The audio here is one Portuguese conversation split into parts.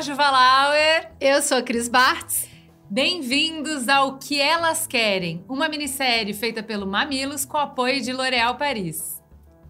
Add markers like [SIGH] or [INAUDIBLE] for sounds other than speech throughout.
eu sou a Juva Lauer. Eu sou a Cris Bartz. Bem-vindos ao Que Elas Querem, uma minissérie feita pelo Mamilos com apoio de L'Oréal Paris.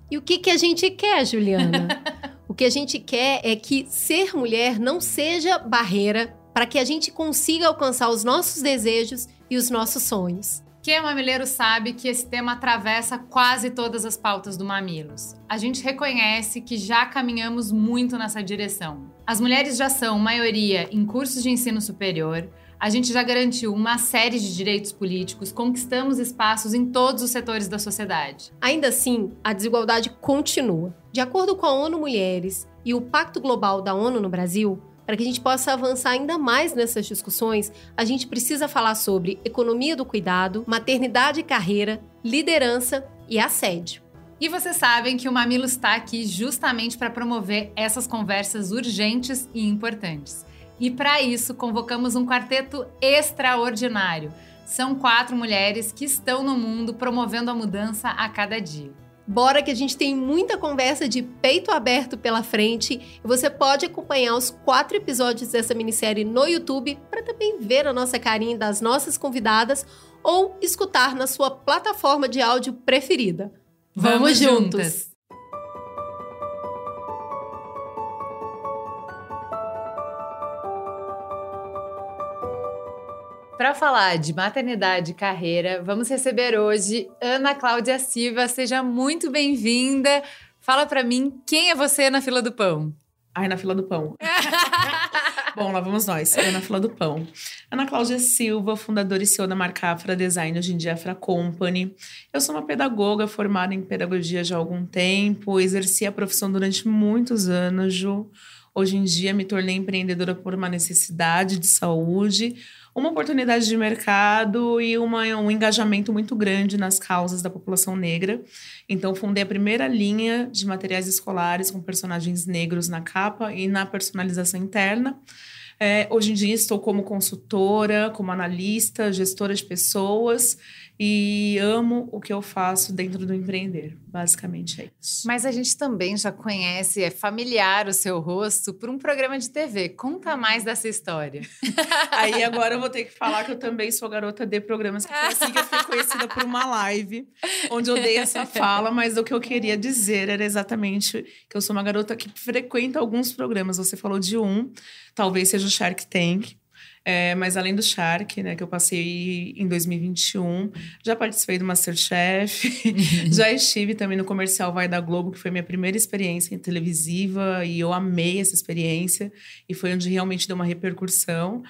E o que, que a gente quer, Juliana? [LAUGHS] o que a gente quer é que ser mulher não seja barreira para que a gente consiga alcançar os nossos desejos e os nossos sonhos. Quem é mamileiro sabe que esse tema atravessa quase todas as pautas do Mamilos. A gente reconhece que já caminhamos muito nessa direção. As mulheres já são maioria em cursos de ensino superior, a gente já garantiu uma série de direitos políticos, conquistamos espaços em todos os setores da sociedade. Ainda assim, a desigualdade continua. De acordo com a ONU Mulheres e o Pacto Global da ONU no Brasil, para que a gente possa avançar ainda mais nessas discussões, a gente precisa falar sobre economia do cuidado, maternidade e carreira, liderança e assédio. E vocês sabem que o Mamilo está aqui justamente para promover essas conversas urgentes e importantes. E para isso, convocamos um quarteto extraordinário. São quatro mulheres que estão no mundo promovendo a mudança a cada dia. Bora que a gente tem muita conversa de peito aberto pela frente e você pode acompanhar os quatro episódios dessa minissérie no YouTube para também ver a nossa carinha das nossas convidadas ou escutar na sua plataforma de áudio preferida. Vamos, juntas. Para falar de maternidade e carreira, vamos receber hoje Ana Cláudia Silva. Seja muito bem-vinda. Fala para mim, quem é você na fila do pão? Ai, na fila do pão. [LAUGHS] Bom, lá vamos nós. Eu na fila do pão. Ana Cláudia Silva, fundadora e CEO da marca Afra Design, hoje em dia Afra Company. Eu sou uma pedagoga formada em pedagogia já há algum tempo, exerci a profissão durante muitos anos, Ju. Hoje em dia me tornei empreendedora por uma necessidade de saúde, uma oportunidade de mercado e uma, um engajamento muito grande nas causas da população negra. Então, fundei a primeira linha de materiais escolares com personagens negros na capa e na personalização interna. É, hoje em dia estou como consultora, como analista, gestora de pessoas e amo o que eu faço dentro do empreender. Basicamente é isso. Mas a gente também já conhece, é familiar o seu rosto por um programa de TV. Conta mais dessa história. [LAUGHS] Aí agora eu vou ter que falar que eu também sou garota de programas, que foi assim que eu fui conhecida por uma live, onde eu dei essa fala, mas o que eu queria dizer era exatamente que eu sou uma garota que frequenta alguns programas. Você falou de um, talvez seja o Shark Tank. É, mas além do Shark, né, que eu passei em 2021, já participei do Masterchef, [LAUGHS] já estive também no comercial Vai da Globo, que foi minha primeira experiência televisiva, e eu amei essa experiência, e foi onde realmente deu uma repercussão.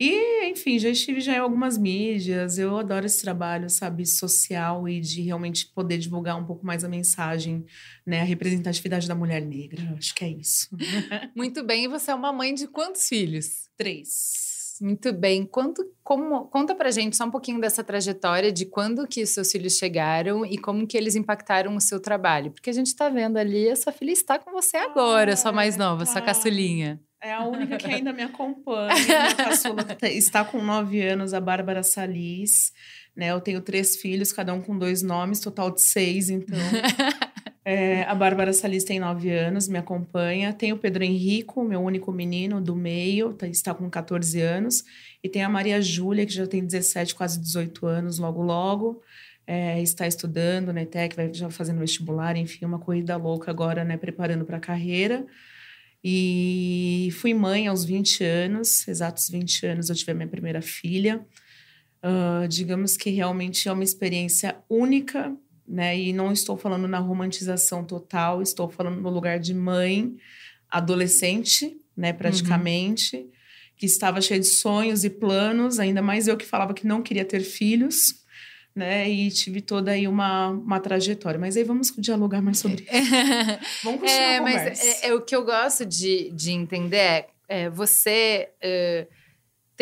E, enfim, já estive já em algumas mídias. Eu adoro esse trabalho, sabe, social e de realmente poder divulgar um pouco mais a mensagem, né, a representatividade da mulher negra. Acho que é isso. [LAUGHS] Muito bem. E você é uma mãe de quantos filhos? Três. Muito bem. Quanto, como, conta pra gente só um pouquinho dessa trajetória de quando que seus filhos chegaram e como que eles impactaram o seu trabalho. Porque a gente está vendo ali, a sua filha está com você agora, ah, sua mais nova, sua caçulinha. É a única que [LAUGHS] ainda me acompanha. Minha caçula tá, está com nove anos, a Bárbara Salis. Né? Eu tenho três filhos, cada um com dois nomes, total de seis, então. [LAUGHS] É, a Bárbara Salis tem 9 anos, me acompanha. Tem o Pedro Henrico, meu único menino do meio, tá, está com 14 anos. E tem a Maria Júlia, que já tem 17, quase 18 anos, logo, logo. É, está estudando na ETEC, vai já fazendo vestibular, enfim, uma corrida louca agora, né, preparando para a carreira. E fui mãe aos 20 anos, exatos 20 anos, eu tive a minha primeira filha. Uh, digamos que realmente é uma experiência única né? E não estou falando na romantização total, estou falando no lugar de mãe, adolescente, né, praticamente, uhum. que estava cheia de sonhos e planos, ainda mais eu que falava que não queria ter filhos. Né, e tive toda aí uma, uma trajetória. Mas aí vamos dialogar mais sobre isso. [LAUGHS] vamos continuar é, Mas é, é, o que eu gosto de, de entender é, é você... Uh,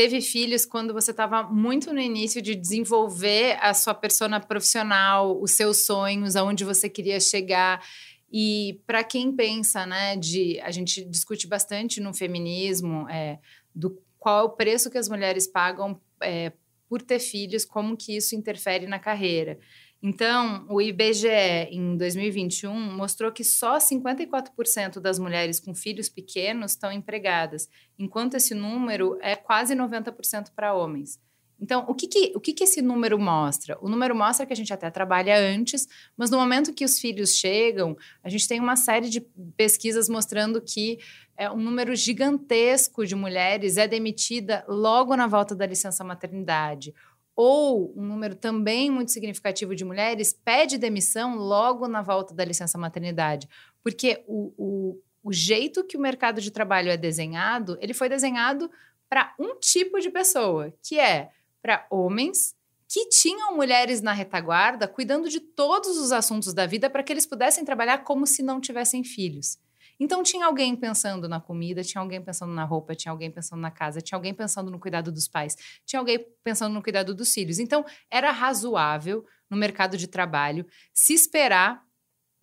teve filhos quando você estava muito no início de desenvolver a sua persona profissional, os seus sonhos, aonde você queria chegar. E para quem pensa, né, de a gente discute bastante no feminismo é, do qual é o preço que as mulheres pagam é, por ter filhos, como que isso interfere na carreira. Então, o IBGE, em 2021, mostrou que só 54% das mulheres com filhos pequenos estão empregadas, enquanto esse número é quase 90% para homens. Então, o que, que, o que, que esse número mostra? O número mostra que a gente até trabalha antes, mas no momento que os filhos chegam, a gente tem uma série de pesquisas mostrando que é, um número gigantesco de mulheres é demitida logo na volta da licença maternidade ou um número também muito significativo de mulheres pede demissão logo na volta da licença maternidade. Porque o, o, o jeito que o mercado de trabalho é desenhado, ele foi desenhado para um tipo de pessoa, que é para homens que tinham mulheres na retaguarda cuidando de todos os assuntos da vida para que eles pudessem trabalhar como se não tivessem filhos. Então tinha alguém pensando na comida, tinha alguém pensando na roupa, tinha alguém pensando na casa, tinha alguém pensando no cuidado dos pais, tinha alguém pensando no cuidado dos filhos. Então era razoável no mercado de trabalho se esperar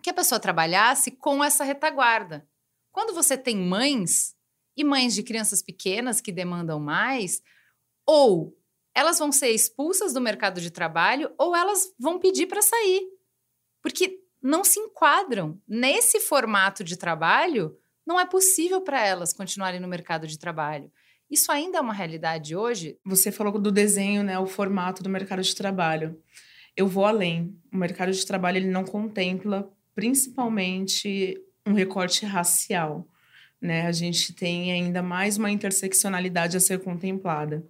que a pessoa trabalhasse com essa retaguarda. Quando você tem mães e mães de crianças pequenas que demandam mais, ou elas vão ser expulsas do mercado de trabalho ou elas vão pedir para sair. Porque não se enquadram nesse formato de trabalho, não é possível para elas continuarem no mercado de trabalho. Isso ainda é uma realidade hoje? Você falou do desenho, né, o formato do mercado de trabalho. Eu vou além. O mercado de trabalho ele não contempla principalmente um recorte racial, né? A gente tem ainda mais uma interseccionalidade a ser contemplada.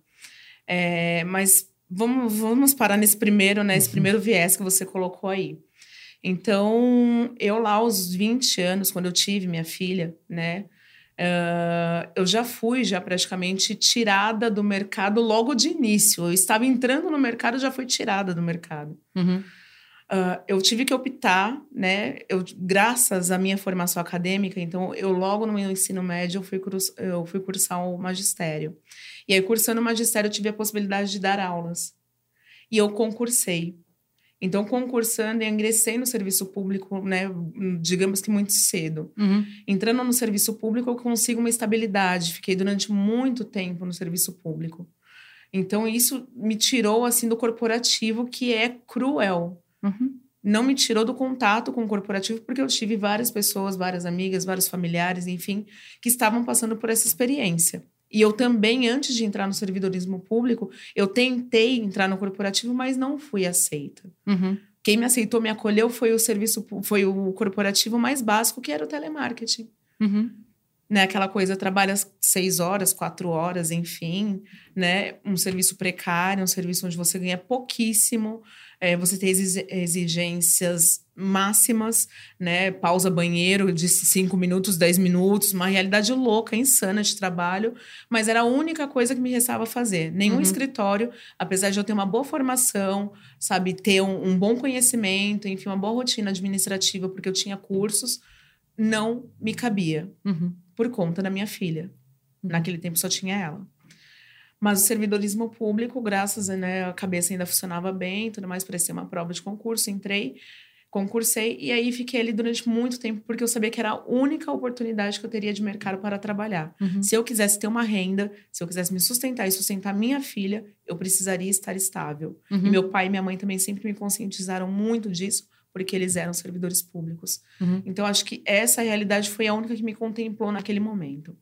É, mas vamos, vamos parar nesse primeiro, né, esse uhum. primeiro viés que você colocou aí. Então, eu lá aos 20 anos, quando eu tive minha filha, né? Uh, eu já fui já praticamente tirada do mercado logo de início. Eu estava entrando no mercado, já fui tirada do mercado. Uhum. Uh, eu tive que optar, né? Eu, graças à minha formação acadêmica, então eu logo no meu ensino médio eu fui, eu fui cursar o magistério. E aí, cursando o magistério, eu tive a possibilidade de dar aulas. E eu concursei. Então, concursando, ingressei no serviço público, né, digamos que muito cedo. Uhum. Entrando no serviço público, eu consigo uma estabilidade. Fiquei durante muito tempo no serviço público. Então, isso me tirou, assim, do corporativo, que é cruel. Uhum. Não me tirou do contato com o corporativo, porque eu tive várias pessoas, várias amigas, vários familiares, enfim, que estavam passando por essa experiência. E eu também, antes de entrar no servidorismo público, eu tentei entrar no corporativo, mas não fui aceita. Uhum. Quem me aceitou, me acolheu, foi o serviço, foi o corporativo mais básico, que era o telemarketing. Uhum. Né, aquela coisa, trabalha seis horas, quatro horas, enfim, né? Um serviço precário, um serviço onde você ganha pouquíssimo, é, você tem exigências máximas, né? Pausa banheiro de 5 minutos, 10 minutos, uma realidade louca, insana de trabalho, mas era a única coisa que me restava fazer. Nenhum uhum. escritório, apesar de eu ter uma boa formação, sabe, ter um, um, bom conhecimento, enfim, uma boa rotina administrativa, porque eu tinha cursos, não me cabia uhum. por conta da minha filha. Uhum. Naquele tempo só tinha ela. Mas o servidorismo público, graças a né, a cabeça ainda funcionava bem, tudo mais, parecia uma prova de concurso, entrei, concursei e aí fiquei ali durante muito tempo porque eu sabia que era a única oportunidade que eu teria de mercado para trabalhar. Uhum. Se eu quisesse ter uma renda, se eu quisesse me sustentar e sustentar minha filha, eu precisaria estar estável. Uhum. E meu pai e minha mãe também sempre me conscientizaram muito disso, porque eles eram servidores públicos. Uhum. Então acho que essa realidade foi a única que me contemplou naquele momento,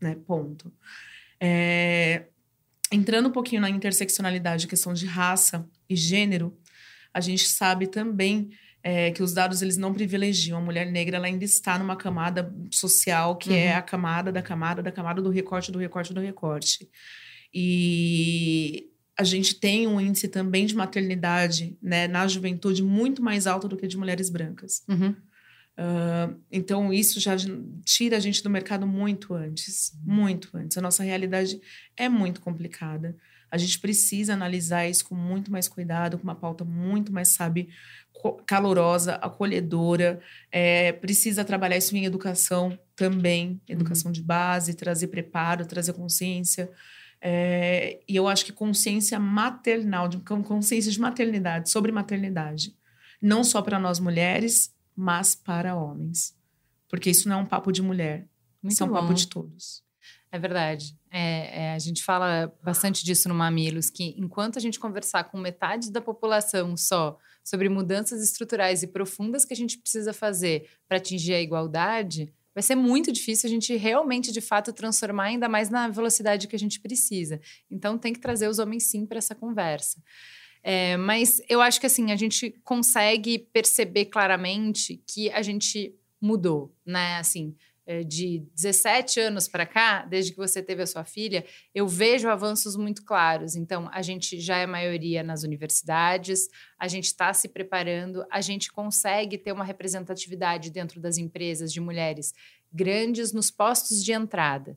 né? Ponto. É entrando um pouquinho na interseccionalidade, questão de raça e gênero, a gente sabe também é, que os dados eles não privilegiam. A mulher negra ela ainda está numa camada social que é uhum. é a camada da camada da camada do recorte do recorte do recorte. E a gente tem um índice também de maternidade né, na juventude muito mais alto do que de mulheres brancas. Uhum. Uh, então, isso já tira a gente do mercado muito antes. Muito antes. A nossa realidade é muito complicada. A gente precisa analisar isso com muito mais cuidado, com uma pauta muito mais, sabe, calorosa, acolhedora. É, precisa trabalhar isso em educação também, educação uhum. de base, trazer preparo, trazer consciência. É, e eu acho que consciência maternal, de, consciência de maternidade, sobre maternidade. Não só para nós mulheres, mas para homens. Porque isso não é um papo de mulher, Muito isso é um bom. papo de todos. É verdade. É, é, a gente fala bastante disso no Mamilos, que enquanto a gente conversar com metade da população só sobre mudanças estruturais e profundas que a gente precisa fazer para atingir a igualdade, vai ser muito difícil a gente realmente, de fato, transformar ainda mais na velocidade que a gente precisa. Então, tem que trazer os homens sim para essa conversa. É, mas eu acho que assim a gente consegue perceber claramente que a gente mudou, né? Assim, é, de 17 anos para cá, desde que você teve a sua filha, eu vejo avanços muito claros. Então, a gente já é maioria nas universidades, a gente está se preparando, a gente consegue ter uma representatividade dentro das empresas de mulheres grandes nos postos de entrada.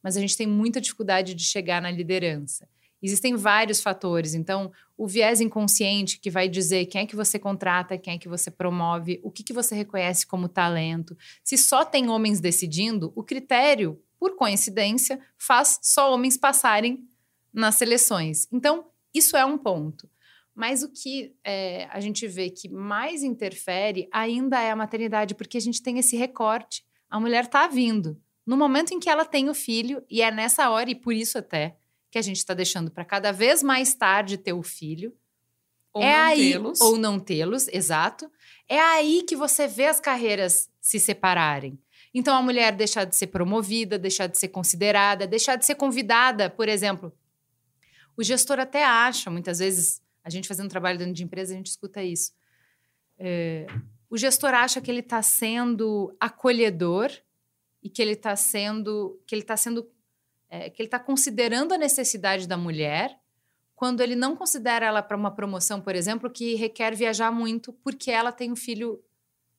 Mas a gente tem muita dificuldade de chegar na liderança. Existem vários fatores. Então, o viés inconsciente que vai dizer quem é que você contrata, quem é que você promove, o que, que você reconhece como talento. Se só tem homens decidindo, o critério, por coincidência, faz só homens passarem nas seleções. Então, isso é um ponto. Mas o que é, a gente vê que mais interfere ainda é a maternidade, porque a gente tem esse recorte. A mulher está vindo. No momento em que ela tem o filho, e é nessa hora, e por isso até, que a gente está deixando para cada vez mais tarde ter o filho. Ou é não aí, tê-los. ou não tê-los, exato. É aí que você vê as carreiras se separarem. Então a mulher deixar de ser promovida, deixar de ser considerada, deixar de ser convidada, por exemplo. O gestor até acha, muitas vezes, a gente fazendo trabalho dentro de empresa, a gente escuta isso. É, o gestor acha que ele está sendo acolhedor e que ele está sendo, que ele está sendo é, que ele está considerando a necessidade da mulher quando ele não considera ela para uma promoção, por exemplo, que requer viajar muito porque ela tem um filho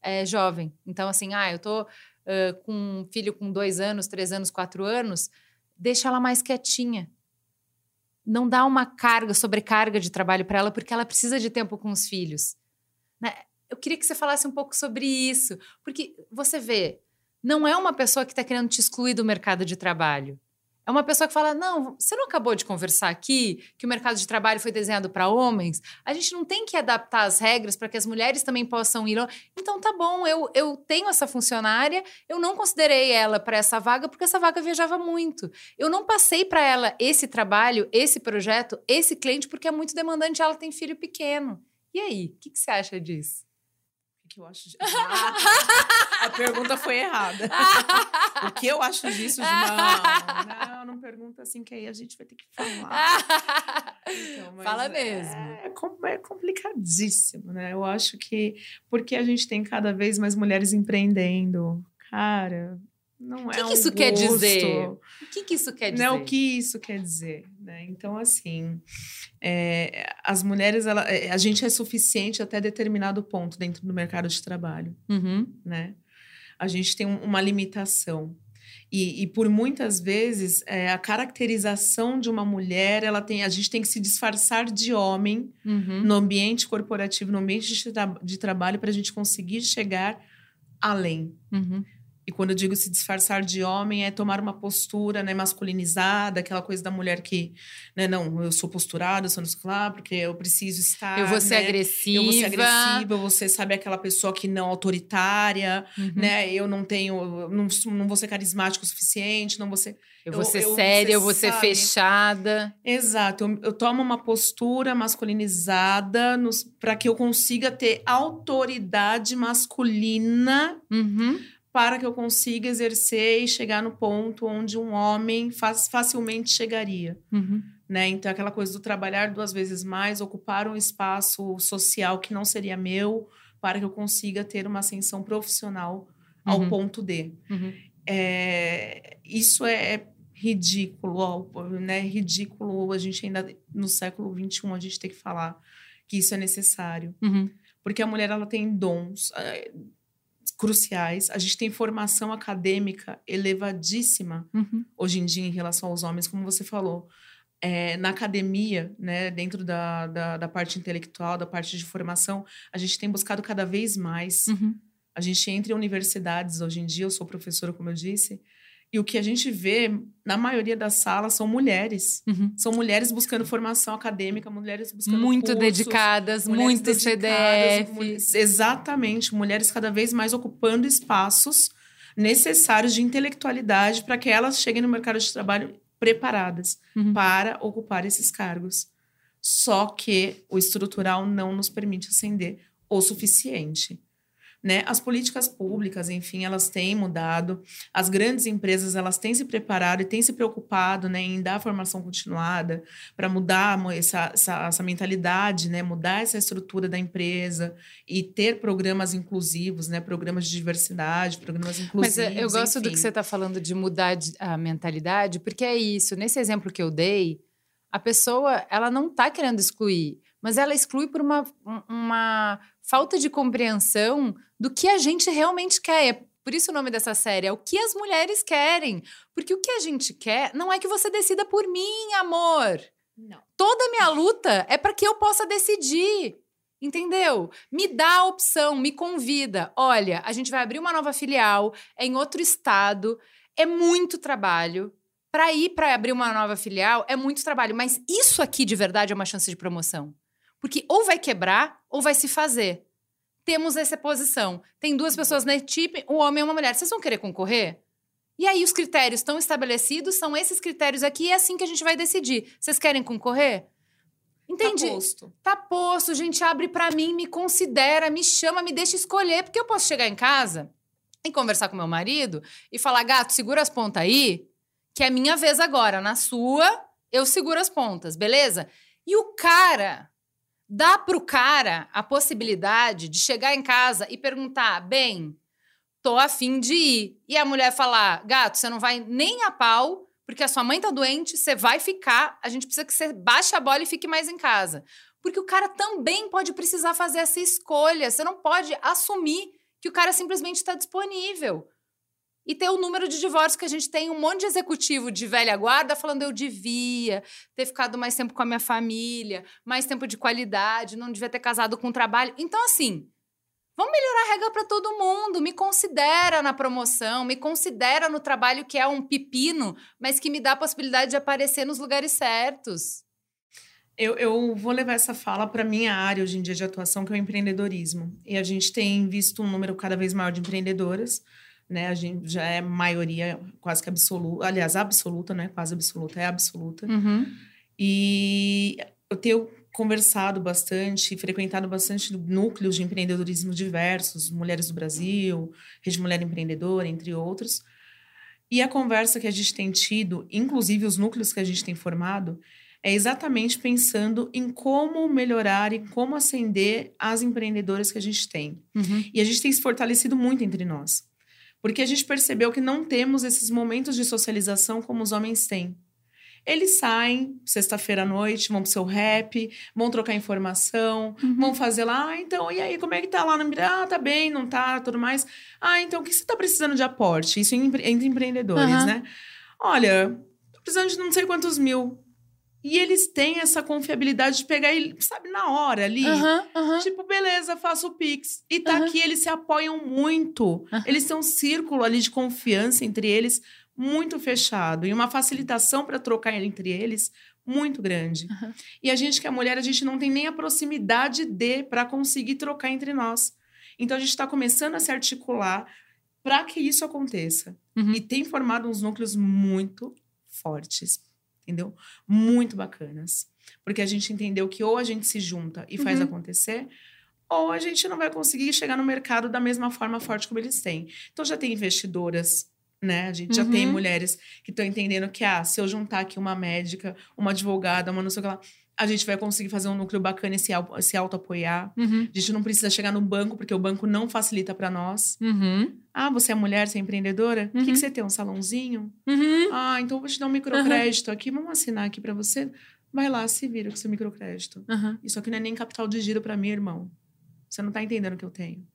é, jovem. Então, assim, ah, eu tô uh, com um filho com dois anos, três anos, quatro anos, deixa ela mais quietinha. Não dá uma carga, sobrecarga de trabalho para ela, porque ela precisa de tempo com os filhos. Né? Eu queria que você falasse um pouco sobre isso, porque você vê, não é uma pessoa que está querendo te excluir do mercado de trabalho. É uma pessoa que fala: não, você não acabou de conversar aqui que o mercado de trabalho foi desenhado para homens? A gente não tem que adaptar as regras para que as mulheres também possam ir. Então tá bom, eu, eu tenho essa funcionária, eu não considerei ela para essa vaga porque essa vaga viajava muito. Eu não passei para ela esse trabalho, esse projeto, esse cliente porque é muito demandante, ela tem filho pequeno. E aí, o que, que você acha disso? Que eu acho de... Ah, a pergunta foi errada. [LAUGHS] o que eu acho disso? Não, não, não pergunta assim, que aí a gente vai ter que falar. Então, Fala é- mesmo. É, é complicadíssimo, né? Eu acho que porque a gente tem cada vez mais mulheres empreendendo, cara, não O é que, que um isso quer gosto. dizer? O que, que isso quer dizer? Não é o que isso quer dizer, né? Então, assim, é, as mulheres, ela, é, a gente é suficiente até determinado ponto dentro do mercado de trabalho, Uhum. né? A gente tem um- uma limitação. E, e por muitas vezes, é, a caracterização de uma mulher, ela tem, a gente tem que se disfarçar de homem Uhum. no ambiente corporativo, no ambiente de, tra- de trabalho, para a gente conseguir chegar além. Uhum. E quando eu digo se disfarçar de homem, é tomar uma postura né, masculinizada, aquela coisa da mulher que, né, não, eu sou posturada, eu sou muscular, porque eu preciso estar. eu vou ser né, agressiva. Eu vou ser agressiva, você sabe aquela pessoa que não autoritária, Uhum. né? Eu não tenho, não, não vou ser carismático o suficiente, não vou ser. Eu vou ser eu- séria, eu vou você ser sabe. fechada. Exato, eu, eu tomo uma postura masculinizada para que eu consiga ter autoridade masculina Uhum. Para que eu consiga exercer e chegar no ponto onde um homem faz, facilmente chegaria. Uhum. Né? Então, aquela coisa do trabalhar duas vezes mais, ocupar um espaço social que não seria meu, para que eu consiga ter uma ascensão profissional ao Uhum. ponto de. Uhum. É, isso é ridículo, ó, né? Ridículo a gente ainda, no século XXI, a gente tem que falar que isso é necessário. Uhum. Porque a mulher ela tem dons eh, cruciais. A gente tem formação acadêmica elevadíssima Uhum. hoje em dia em relação aos homens, como você falou. É, na academia, né, dentro da, da, da parte intelectual, da parte de formação, a gente tem buscado cada vez mais. Uhum. A gente entra em universidades hoje em dia, eu sou professora, como eu disse, E o que a gente vê, na maioria das salas, são mulheres. Uhum. São mulheres buscando formação acadêmica, mulheres buscando Muito cursos, dedicadas, muito dedicadas, CDF. mulheres- exatamente, mulheres cada vez mais ocupando espaços necessários de intelectualidade para que elas cheguem no mercado de trabalho preparadas Uhum. para ocupar esses cargos. Só que o estrutural não nos permite ascender o suficiente. Né? As políticas públicas, enfim, elas têm mudado. As grandes empresas, elas têm se preparado e têm se preocupado né, em dar formação continuada para mudar essa, essa, essa mentalidade, né, mudar essa estrutura da empresa e ter programas inclusivos, né, programas de diversidade, programas Mas inclusivos. eh, eu gosto do que enfim. você está falando de mudar a mentalidade, porque é isso. Nesse exemplo que eu dei, a pessoa ela não está querendo excluir, mas ela exclui por uma, um- uma falta de compreensão do que a gente realmente quer. É por isso o nome dessa série é o que as mulheres querem. Porque o que a gente quer não é que você decida por mim, amor. Não. Toda a minha luta é para que eu possa decidir. Entendeu? Me dá a opção, me convida. Olha, a gente vai abrir uma nova filial, é em outro estado, é muito trabalho. Para ir para abrir uma nova filial é muito trabalho, mas isso aqui de verdade é uma chance de promoção. Porque ou vai quebrar ou vai se fazer. Temos essa posição. Tem duas pessoas na equipe, um homem e uma mulher. Vocês vão querer concorrer? E aí os critérios estão estabelecidos, são esses critérios aqui e é assim que a gente vai decidir. Vocês querem concorrer? Entendi. Tá posto. Tá posto, gente, abre pra mim, me considera, me chama, me deixa escolher, porque eu posso chegar em casa e conversar com meu marido e falar: "Gato, segura as pontas aí, que é minha vez agora, na sua, eu seguro as pontas, beleza?" E o cara dá pro cara a possibilidade de chegar em casa e perguntar: "Bem, tô afim de ir". E a mulher falar: "Gato, você não vai nem a pau, porque a sua mãe tá doente, você vai ficar, a gente precisa que você baixe a bola e fique mais em casa. Porque o cara também pode precisar fazer essa escolha. Você não pode assumir que o cara simplesmente está disponível. E ter o número de divórcios que a gente tem, um monte de executivo de velha guarda falando eu devia ter ficado mais tempo com a minha família, mais tempo de qualidade, não devia ter casado com trabalho. Então, assim, Vamos melhorar a regra para todo mundo. Me considera na promoção, me considera no trabalho que é um pepino, mas que me dá a possibilidade de aparecer nos lugares certos. Eu, eu vou levar essa fala para minha área hoje em dia de atuação, que é o empreendedorismo. E a gente tem visto um número cada vez maior de empreendedoras, né? A gente já é maioria quase que absoluta, aliás, absoluta, não é quase absoluta, é absoluta. E eu tenho conversado bastante, frequentado bastante núcleos de empreendedorismo diversos, Mulheres do Brasil, Rede Mulher Empreendedora, entre outros. E a conversa que a gente tem tido, inclusive os núcleos que a gente tem formado, é exatamente pensando em como melhorar e como ascender as empreendedoras que a gente tem. Uhum. E a gente tem se fortalecido muito entre nós. Porque a gente percebeu que não temos esses momentos de socialização como os homens têm. Eles saem sexta-feira à noite, vão pro seu rap, vão trocar informação, Uhum. vão fazer lá, ah, então, e aí, como é que tá lá? No... Ah, tá bem, não tá, tudo mais. Ah, então, o que você tá precisando de aporte? Isso entre empreendedores, Aham. né? Olha, tô precisando de não sei quantos mil. E eles têm essa confiabilidade de pegar, e, sabe, na hora ali. Tipo, beleza, faço o Pix. E tá Aham. aqui, eles se apoiam muito. Eles têm um círculo ali de confiança entre eles muito fechado. E uma facilitação para trocar entre eles muito grande. E a gente que é mulher, a gente não tem nem a proximidade de para conseguir trocar entre nós. Então a gente está começando a se articular para que isso aconteça. Uhum. E tem formado uns núcleos muito fortes, entendeu? Muito bacanas. Porque a gente entendeu que ou a gente se junta e faz Uhum. acontecer, ou a gente não vai conseguir chegar no mercado da mesma forma forte como eles têm. Então já tem investidoras, né? A gente já Uhum. tem mulheres que estão entendendo que, ah, se eu juntar aqui uma médica, uma advogada, uma não sei o que lá, a gente vai conseguir fazer um núcleo bacana e se, se auto-apoiar. Uhum. A gente não precisa chegar no banco, porque o banco não facilita para nós. Uhum. Ah, você é mulher, você é empreendedora? O que, Uhum. que você tem? Um salãozinho? Uhum. Ah, então eu vou te dar um microcrédito aqui. Vamos assinar aqui para você? Vai lá, se vira com seu microcrédito. Uhum. Isso aqui não é nem capital de giro para mim, irmão. Você não tá entendendo o que eu tenho.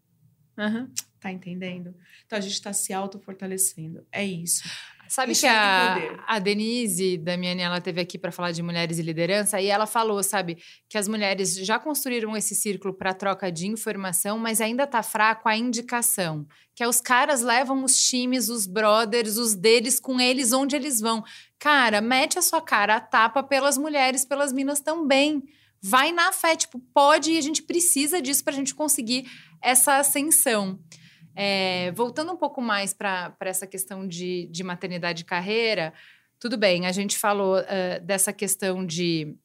Tá entendendo? Então a gente tá se auto-fortalecendo. É isso. Sabe que a, a Denise Damiani, ela teve aqui para falar de mulheres e liderança e ela falou, sabe, que as mulheres já construíram esse círculo para troca de informação, mas ainda tá fraco a indicação, que é os caras levam os times, os brothers, os deles com eles onde eles vão. Cara, mete a sua cara a tapa pelas mulheres, pelas minas também. Vai na fé, tipo, pode e a gente precisa disso para a gente conseguir essa ascensão. É, voltando um pouco mais para essa questão de, de maternidade e carreira, tudo bem, a gente falou uh, dessa questão de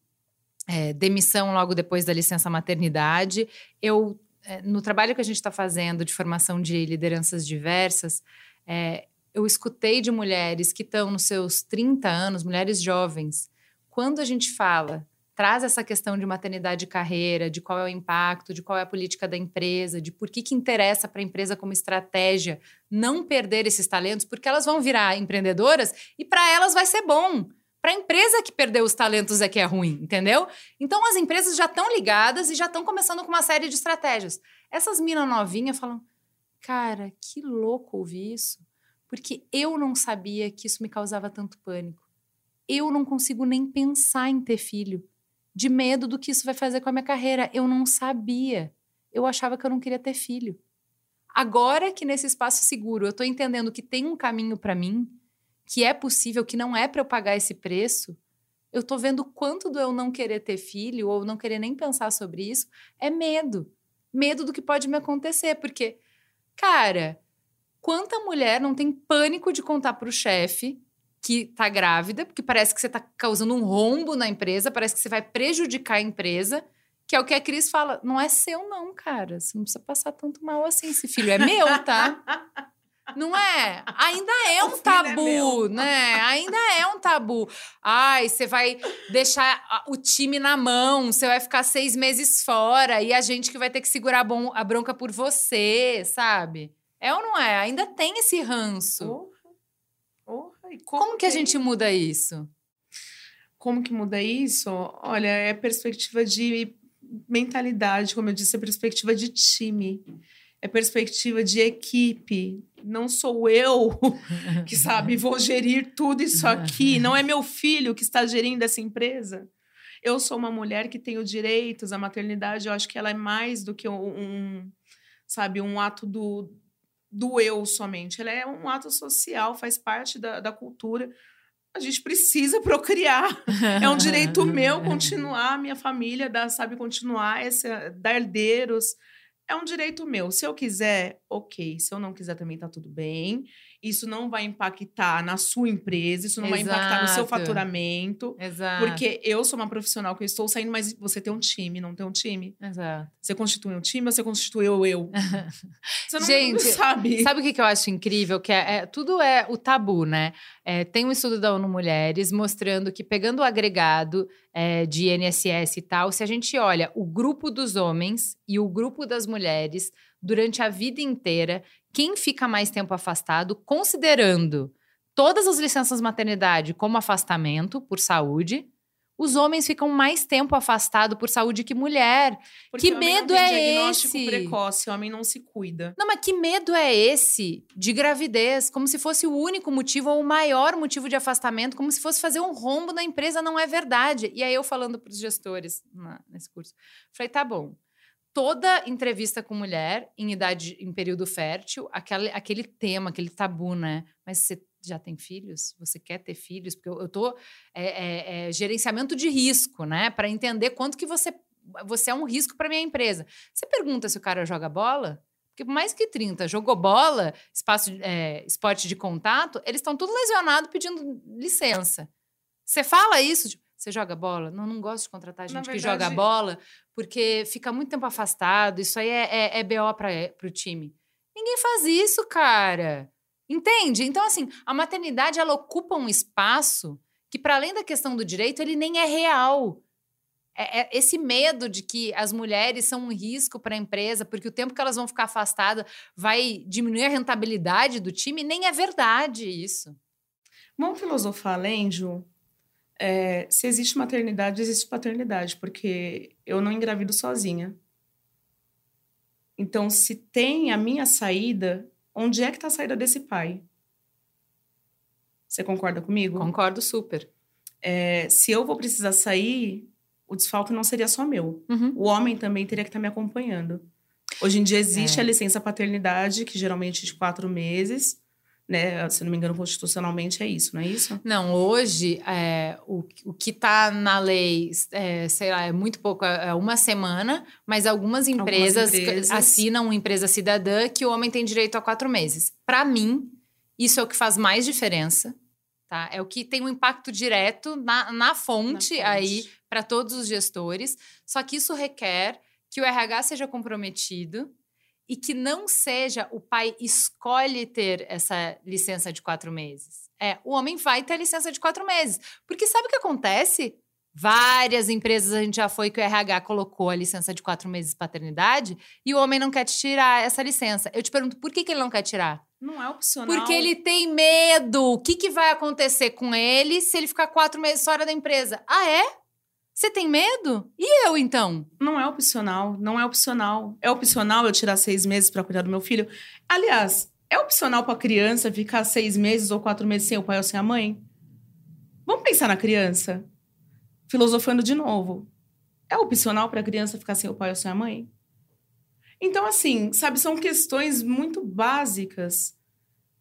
é, demissão logo depois da licença maternidade. Eu, é, no trabalho que a gente está fazendo de formação de lideranças diversas, é, eu escutei de mulheres que estão nos seus 30 anos, mulheres jovens, quando a gente fala traz essa questão de maternidade e carreira, de qual é o impacto, de qual é a política da empresa, de por que, que interessa para a empresa como estratégia não perder esses talentos, porque elas vão virar empreendedoras e para elas vai ser bom. Para a empresa que perdeu os talentos é que é ruim, entendeu? Então as empresas já estão ligadas e já estão começando com uma série de estratégias. Essas minas novinhas falam: cara, que louco ouvir isso, porque eu não sabia que isso me causava tanto pânico. Eu não consigo nem pensar em ter filho de medo do que isso vai fazer com a minha carreira. Eu não sabia. Eu achava que eu não queria ter filho. Agora que nesse espaço seguro eu estou entendendo que tem um caminho para mim, que é possível, que não é para eu pagar esse preço, eu estou vendo quanto do eu não querer ter filho ou não querer nem pensar sobre isso é medo. Medo do que pode me acontecer. Porque, cara, quanta mulher não tem pânico de contar para o chefe que tá grávida, porque parece que você tá causando um rombo na empresa, parece que você vai prejudicar a empresa, que é o que a Cris fala. Não é seu, não, cara. Você não precisa passar tanto mal assim. Esse filho é meu, tá? [LAUGHS] Não é? Ainda é um é tabu, meu. né? Ainda é um tabu. Ai, você vai deixar o time na mão, você vai ficar seis meses fora e a gente que vai ter que segurar a bronca por você, sabe? É ou não é? Ainda tem esse ranço. Porra. E Como que a gente muda isso? Como que muda isso? Olha, é perspectiva de mentalidade, como eu disse, é perspectiva de time. É perspectiva de equipe. Não sou eu [LAUGHS] que, sabe, vou gerir tudo isso aqui. Não é meu filho que está gerindo essa empresa. Eu sou uma mulher que tenho direitos. A maternidade, eu acho que ela é mais do que um, sabe, um ato do, do eu somente. Ela é um ato social, faz parte da, da cultura. A gente precisa procriar. [LAUGHS] É um direito meu continuar, minha família, dar, sabe, continuar, esse, dar herdeiros. É um direito meu. Se eu quiser, ok. Se eu não quiser, também tá tudo bem. Isso não vai impactar na sua empresa, isso não vai impactar no seu Exato. faturamento. Exato. Porque eu sou uma profissional que eu estou saindo, mas você tem um time, não tem um time? Exato. Você constitui um time ou você constitui eu? [LAUGHS] Você não Gente, [LAUGHS] sabe. Sabe o que, que eu acho incrível? Que é, é- tudo é o tabu, né? É, tem um estudo da ONU Mulheres mostrando que, pegando o agregado é, de INSS e tal, se a gente olha o grupo dos homens e o grupo das mulheres durante a vida inteira, quem fica mais tempo afastado, considerando todas as licenças maternidade como afastamento por saúde, os homens ficam mais tempo afastado por saúde que mulher. Porque que não medo é diagnóstico esse? precoce, homem não se cuida. Não, mas que medo é esse de gravidez? Como se fosse o único motivo ou o maior motivo de afastamento, como se fosse fazer um rombo na empresa, não é verdade. E aí eu falando para os gestores na- nesse curso, falei, tá bom. Toda entrevista com mulher em idade, em período fértil, aquele, aquele tema, aquele tabu, né? Mas você já tem filhos? Você quer ter filhos? Porque eu, eu tô é, é, é, gerenciamento de risco, né? Para entender quanto que você você é um risco para minha empresa. Você pergunta se o cara joga bola? Porque por mais que 30 jogou bola, espaço, é, esporte de contato, eles estão tudo lesionados pedindo licença. Você fala isso, tipo, você joga bola? Não, não gosto de contratar gente que verdade- joga bola, porque fica muito tempo afastado. Isso aí é, é, é BO para o time. Ninguém faz isso, cara. Entende? Então, assim, a maternidade ela ocupa um espaço que, para além da questão do direito, ele nem é real. É, é esse medo de que as mulheres são um risco para a empresa, porque o tempo que elas vão ficar afastadas vai diminuir a rentabilidade do time, nem é verdade isso. Vamos filosofar além, Ju? É, se existe maternidade, existe paternidade, porque eu não engravido sozinha. Então, se tem a minha saída, onde é que está a saída desse pai? Você concorda comigo? Concordo super. É, se eu vou precisar sair, o desfalque não seria só meu. Uhum. O homem também teria que estar me acompanhando. Hoje em dia existe É. a licença paternidade, que geralmente é de quatro meses, né? Se não me engano, constitucionalmente é isso, não é isso? Não, hoje é, o, o que está na lei, é, sei lá, é muito pouco, é uma semana, mas algumas empresas, empresas. assinam uma empresa cidadã que o homem tem direito a quatro meses. Para mim, isso é o que faz mais diferença, tá? É o que tem um impacto direto na, na fonte Na fonte. aí para todos os gestores. Só que isso requer que o RH seja comprometido e que não seja o pai escolhe ter essa licença de quatro meses. É, o homem vai ter a licença de quatro meses. Porque sabe o que acontece? Várias empresas a gente já foi que o RH colocou a licença de quatro meses de paternidade e o homem não quer te tirar essa licença. Eu te pergunto, por que, que ele não quer tirar? Não é opcional. Porque ele tem medo. O que, que vai acontecer com ele se ele ficar quatro meses fora da empresa? Ah, é? Você tem medo? E eu, então? Não é opcional, não é opcional. É opcional eu tirar seis meses para cuidar do meu filho? Aliás, é opcional para a criança ficar seis meses ou quatro meses sem o pai ou sem a mãe? Vamos pensar na criança. Filosofando de novo. É opcional para a criança ficar sem o pai ou sem a mãe? Então, assim, sabe, são questões muito básicas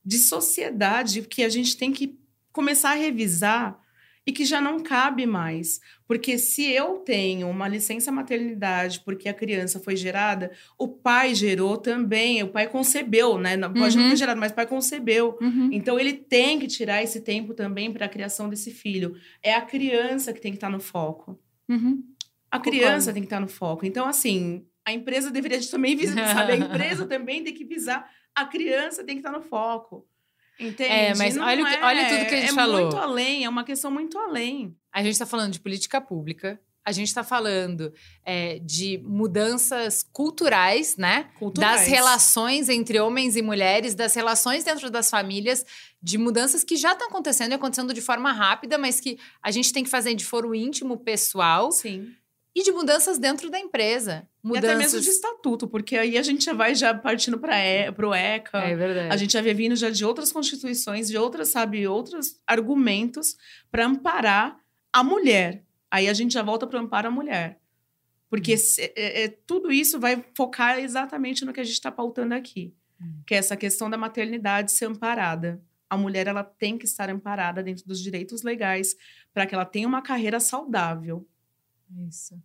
de sociedade que a gente tem que começar a revisar e que já não cabe mais. Porque se eu tenho uma licença maternidade porque a criança foi gerada, o pai gerou também, o pai concebeu, né? Não- Pode não Uhum. ter gerado, mas o pai concebeu. Então ele tem que tirar esse tempo também para a criação desse filho. É a criança que tem que estar no foco. Uhum. A Concordo. criança tem que estar no foco. Então, assim, a empresa deveria de também visar, sabe? A empresa [LAUGHS] também tem que visar. A criança tem que estar no foco. Entende? É, mas Não olha que- olha tudo que a gente é falou. muito além, é uma questão muito além. A gente está falando de política pública, a gente está falando é, de mudanças culturais, né? Culturais. Das relações entre homens e mulheres, das relações dentro das famílias, de mudanças que já estão acontecendo e acontecendo de forma rápida, mas que a gente tem que fazer de foro íntimo, pessoal, Sim. E de mudanças dentro da empresa. E Mudanças. até mesmo de estatuto, porque aí a gente já vai já partindo para o ECA. É verdade. A gente já vê vindo já de outras constituições, de outras, sabe, outros argumentos para amparar a mulher. Aí a gente já volta para amparar a mulher. Porque se- é- é- tudo isso vai focar exatamente no que a gente está pautando aqui. Que é essa questão da maternidade ser amparada. A mulher ela tem que estar amparada dentro dos direitos legais para que ela tenha uma carreira saudável. Isso.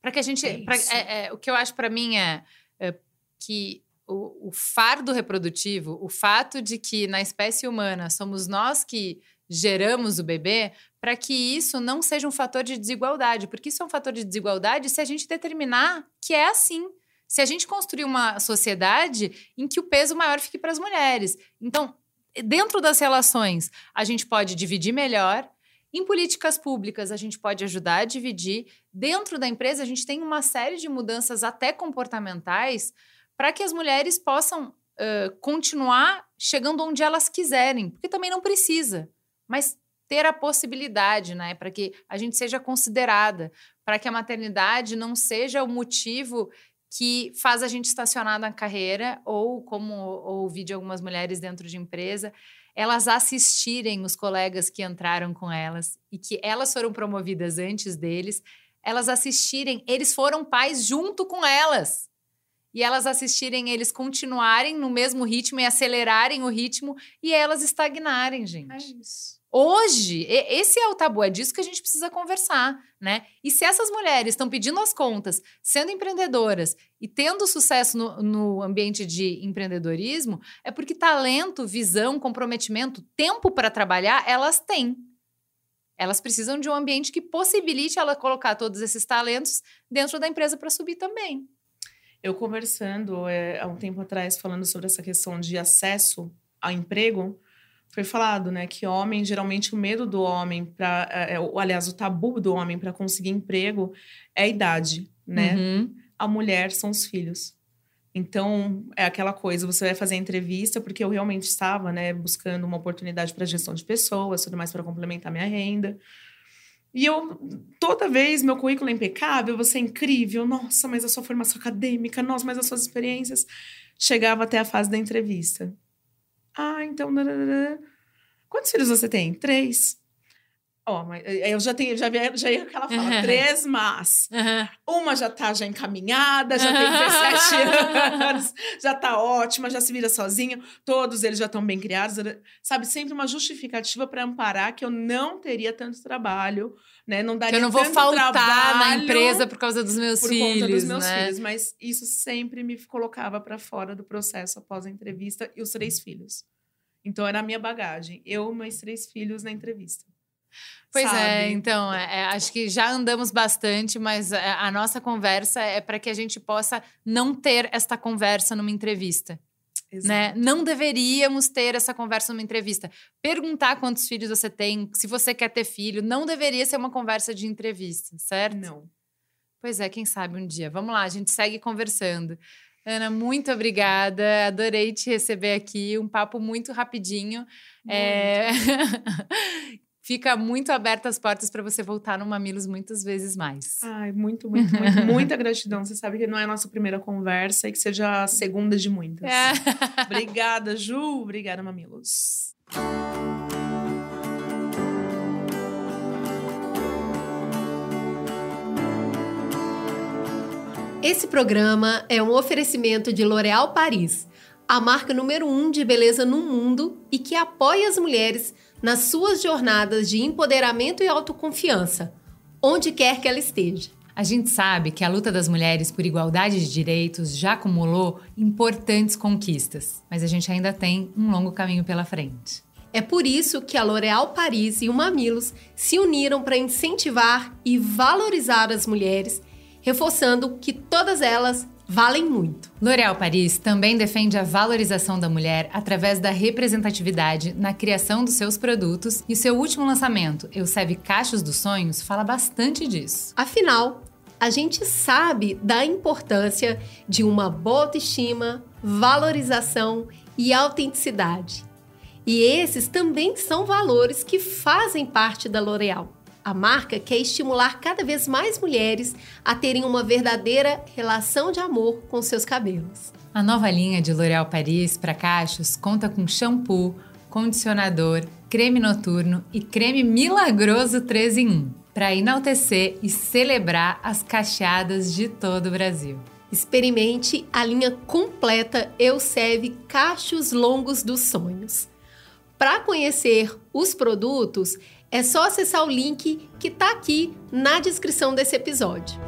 Para que a gente. É pra- é- é, o que eu acho para mim é, é que o, o fardo reprodutivo, o fato de que na espécie humana somos nós que geramos o bebê, para que isso não seja um fator de desigualdade, porque isso é um fator de desigualdade se a gente determinar que é assim. Se a gente construir uma sociedade em que o peso maior fique para as mulheres. Então, dentro das relações, a gente pode dividir melhor. Em políticas públicas, a gente pode ajudar a dividir. Dentro da empresa, a gente tem uma série de mudanças, até comportamentais, para que as mulheres possam ãh, continuar chegando onde elas quiserem. Porque também não precisa, mas ter a possibilidade, né? Para que a gente seja considerada, para que a maternidade não seja o motivo que faz a gente estacionar na carreira, ou como ouvi de algumas mulheres dentro de empresa, elas assistirem os colegas que entraram com elas e que elas foram promovidas antes deles, elas assistirem, eles foram pais junto com elas. E elas assistirem eles continuarem no mesmo ritmo e acelerarem o ritmo e elas estagnarem, gente. isso. Hoje, esse é o tabu, é disso que a gente precisa conversar, né? E se essas mulheres estão pedindo as contas, sendo empreendedoras e tendo sucesso no, no ambiente de empreendedorismo, é porque talento, visão, comprometimento, tempo para trabalhar, elas têm. Elas precisam de um ambiente que possibilite ela colocar todos esses talentos dentro da empresa para subir também. Eu conversando é, há um tempo atrás, falando sobre essa questão de acesso ao emprego, foi falado, né, que homem, geralmente o medo do homem para, é, o- aliás, o tabu do homem para conseguir emprego é a idade, né? Uhum. A mulher são os filhos. Então, é aquela coisa, você vai fazer a entrevista, porque eu realmente estava, né, buscando uma oportunidade para gestão de pessoas, tudo mais para complementar minha renda. E eu, toda vez, meu currículo é impecável, você é incrível, nossa, mas a sua formação acadêmica, nossa, mas as suas experiências. Chegava até a fase da entrevista. Ah, então. Quantos filhos você tem? Três. Ó, mas eu já tenho, já, vi- já ia aquela fala, [LAUGHS] três mas. Uma já tá já encaminhada, já tem 17 [LAUGHS] anos, já tá ótima, já se vira sozinha, todos eles já estão bem criados, sabe? Sempre uma justificativa para amparar que eu não teria tanto trabalho, né? Não daria Que eu não vou faltar na empresa por causa dos meus por filhos, conta dos meus né? filhos, mas isso sempre me colocava para fora do processo após a entrevista e os três filhos. Então era a minha bagagem, eu e meus três filhos na entrevista. Pois é, sabe? então, é, é, acho que já andamos bastante, mas é, a nossa conversa é para que a gente possa não ter esta conversa numa entrevista. Né? Não deveríamos ter essa conversa numa entrevista. Perguntar quantos filhos você tem, se você quer ter filho, não deveria ser uma conversa de entrevista, certo? Não. Pois é, quem sabe um dia. Vamos lá, a gente segue conversando. Ana, muito obrigada. Adorei te receber aqui. Um papo muito rapidinho. É... [LAUGHS] Fica muito aberta as portas para você voltar no Mamilos muitas vezes mais. Ai, muito, muito, muito, [LAUGHS] muita gratidão. Você sabe que não é a nossa primeira conversa e que seja a segunda de muitas. É. Obrigada, Ju. Obrigada, Mamilos. Esse programa é um oferecimento de L'Oréal Paris, a marca número um de beleza no mundo e que apoia as mulheres nas suas jornadas de empoderamento e autoconfiança, onde quer que ela esteja. A gente sabe que a luta das mulheres por igualdade de direitos já acumulou importantes conquistas, mas a gente ainda tem um longo caminho pela frente. É por isso que a L'Oréal Paris e o Mamilos se uniram para incentivar e valorizar as mulheres, reforçando que todas elas valem muito. L'Oréal Paris também defende a valorização da mulher através da representatividade na criação dos seus produtos e seu último lançamento, Eusebe Cachos dos Sonhos, fala bastante disso. Afinal, a gente sabe da importância de uma boa autoestima, valorização e autenticidade. E esses também são valores que fazem parte da L'Oréal. A marca quer estimular cada vez mais mulheres a terem uma verdadeira relação de amor com seus cabelos. A nova linha de L'Oréal Paris para cachos conta com shampoo, condicionador, creme noturno e creme milagroso 3 em 1, para enaltecer e celebrar as cacheadas de todo o Brasil. Experimente a linha completa Euseve Cachos Longos dos Sonhos. Para conhecer os produtos, é só acessar o link que está aqui na descrição desse episódio.